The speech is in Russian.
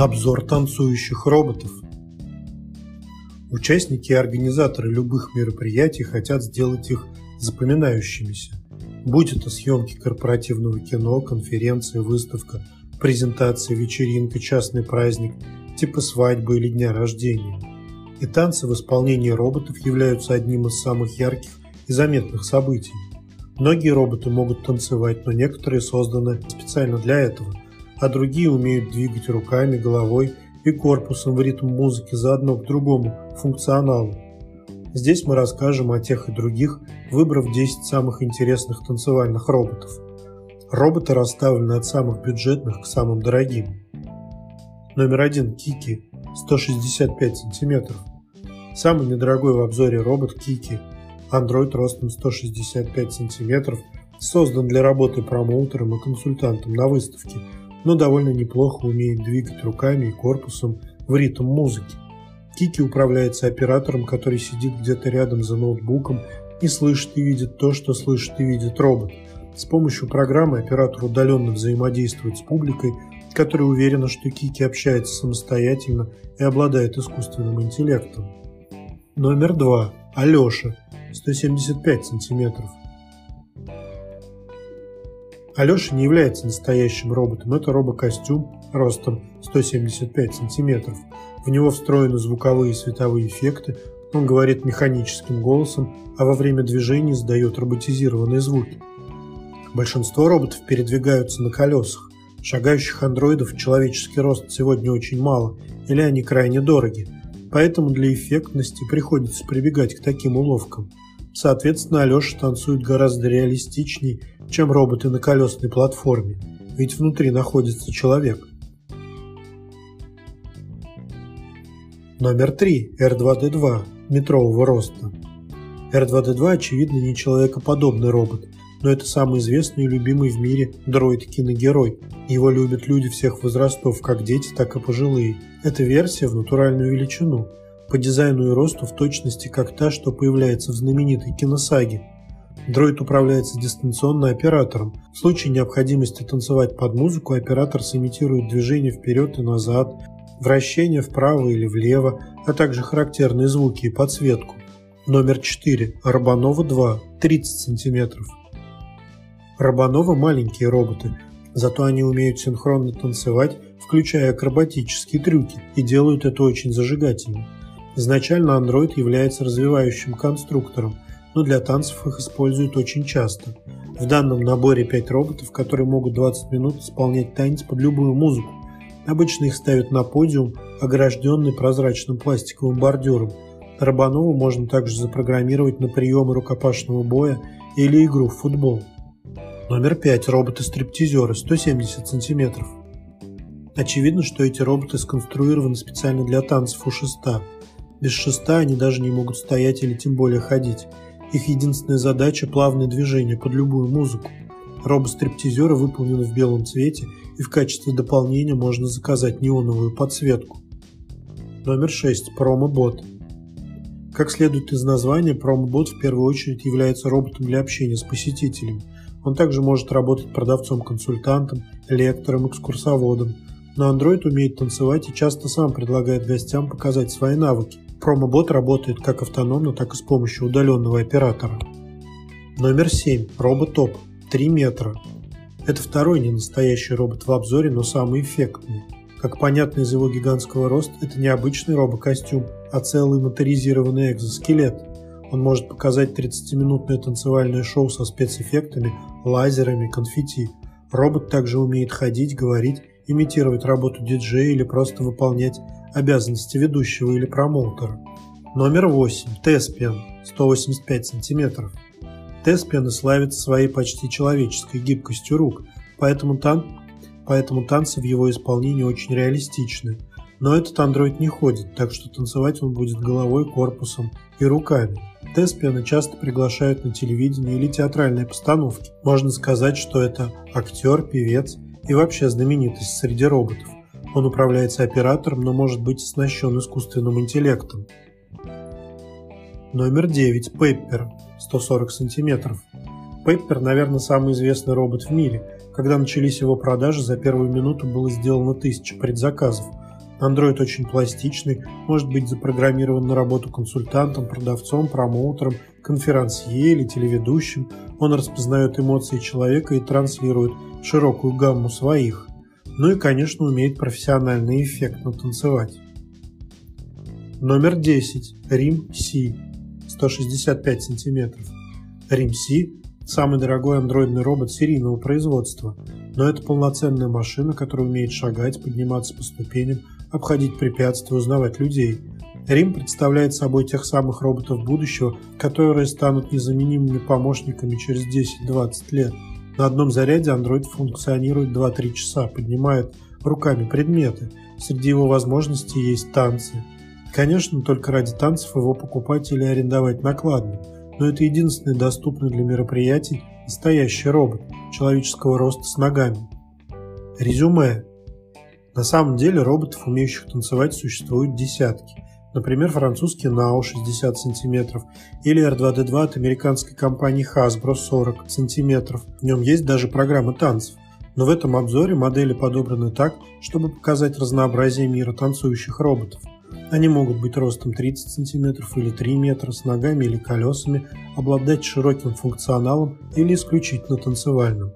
Обзор танцующих роботов. Участники и организаторы любых мероприятий хотят сделать их запоминающимися. Будь это съемки корпоративного кино, конференция, выставка, презентация, вечеринка, частный праздник, типа свадьбы или дня рождения. И танцы в исполнении роботов являются одним из самых ярких и заметных событий. Многие роботы могут танцевать, но некоторые созданы специально для этого – а другие умеют двигать руками, головой и корпусом в ритм музыки заодно к другому функционалу. Здесь мы расскажем о тех и других, выбрав 10 самых интересных танцевальных роботов. Роботы расставлены от самых бюджетных к самым дорогим. Номер один – Кики, 165 см. Самый недорогой в обзоре робот Кики. Android ростом 165 см, создан для работы промоутером и консультантом на выставке – но довольно неплохо умеет двигать руками и корпусом в ритм музыки. Кики управляется оператором, который сидит где-то рядом за ноутбуком и слышит и видит то, что слышит и видит робот. С помощью программы оператор удаленно взаимодействует с публикой, которая уверена, что Кики общается самостоятельно и обладает искусственным интеллектом. Номер два. Алеша. 175 сантиметров. Алеша не является настоящим роботом, это робокостюм ростом 175 сантиметров. В него встроены звуковые и световые эффекты, он говорит механическим голосом, а во время движения издает роботизированные звуки. Большинство роботов передвигаются на колесах. Шагающих андроидов человеческий рост сегодня очень мало, или они крайне дороги. Поэтому для эффектности приходится прибегать к таким уловкам. Соответственно, Алеша танцует гораздо реалистичнее чем роботы на колесной платформе, ведь внутри находится человек. Номер 3. R2D2 метрового роста. R2D2 очевидно не человекоподобный робот, но это самый известный и любимый в мире дроид-киногерой. Его любят люди всех возрастов, как дети, так и пожилые. Эта версия в натуральную величину, по дизайну и росту в точности как та, что появляется в знаменитой киносаге – Дроид управляется дистанционно оператором. В случае необходимости танцевать под музыку, оператор сымитирует движение вперед и назад, вращение вправо или влево, а также характерные звуки и подсветку. Номер 4. Рабанова 2. 30 см. Рабанова маленькие роботы, зато они умеют синхронно танцевать, включая акробатические трюки, и делают это очень зажигательно. Изначально Android является развивающим конструктором – но для танцев их используют очень часто. В данном наборе 5 роботов, которые могут 20 минут исполнять танец под любую музыку. Обычно их ставят на подиум, огражденный прозрачным пластиковым бордюром. Рабанову можно также запрограммировать на приемы рукопашного боя или игру в футбол. Номер 5. Роботы-стриптизеры 170 см. Очевидно, что эти роботы сконструированы специально для танцев у шеста. Без шеста они даже не могут стоять или тем более ходить. Их единственная задача – плавное движение под любую музыку. Робо-стриптизеры выполнены в белом цвете, и в качестве дополнения можно заказать неоновую подсветку. Номер 6. Промо-бот. Как следует из названия, промо-бот в первую очередь является роботом для общения с посетителями. Он также может работать продавцом-консультантом, лектором, экскурсоводом. Но Android умеет танцевать и часто сам предлагает гостям показать свои навыки. Промобот работает как автономно, так и с помощью удаленного оператора. Номер 7. Роботоп. 3 метра. Это второй ненастоящий робот в обзоре, но самый эффектный. Как понятно из его гигантского роста, это не обычный робокостюм, а целый моторизированный экзоскелет. Он может показать 30-минутное танцевальное шоу со спецэффектами, лазерами, конфетти. Робот также умеет ходить, говорить, имитировать работу диджея или просто выполнять обязанности ведущего или промоутера. Номер 8. Теспиан. 185 см. Теспианы славятся своей почти человеческой гибкостью рук, поэтому, тан... поэтому танцы в его исполнении очень реалистичны. Но этот андроид не ходит, так что танцевать он будет головой, корпусом и руками. Теспианы часто приглашают на телевидение или театральные постановки. Можно сказать, что это актер, певец и вообще знаменитость среди роботов. Он управляется оператором, но может быть оснащен искусственным интеллектом. Номер 9. Пеппер. 140 сантиметров. Пеппер, наверное, самый известный робот в мире. Когда начались его продажи, за первую минуту было сделано тысяча предзаказов. Android очень пластичный, может быть запрограммирован на работу консультантом, продавцом, промоутером, конферансье или телеведущим. Он распознает эмоции человека и транслирует широкую гамму своих. Ну и, конечно, умеет профессионально и эффектно танцевать. Номер 10. Рим Си. 165 сантиметров. Рим Си – самый дорогой андроидный робот серийного производства, но это полноценная машина, которая умеет шагать, подниматься по ступеням, обходить препятствия, узнавать людей. Рим представляет собой тех самых роботов будущего, которые станут незаменимыми помощниками через 10-20 лет. На одном заряде андроид функционирует 2-3 часа, поднимает руками предметы. Среди его возможностей есть танцы. Конечно, только ради танцев его покупать или арендовать накладно, но это единственный доступный для мероприятий настоящий робот человеческого роста с ногами. Резюме. На самом деле роботов, умеющих танцевать, существуют десятки. Например, французский Nao 60 см или R2D2 от американской компании Hasbro 40 см. В нем есть даже программа танцев. Но в этом обзоре модели подобраны так, чтобы показать разнообразие мира танцующих роботов. Они могут быть ростом 30 см или 3 метра, с ногами или колесами, обладать широким функционалом или исключительно танцевальным.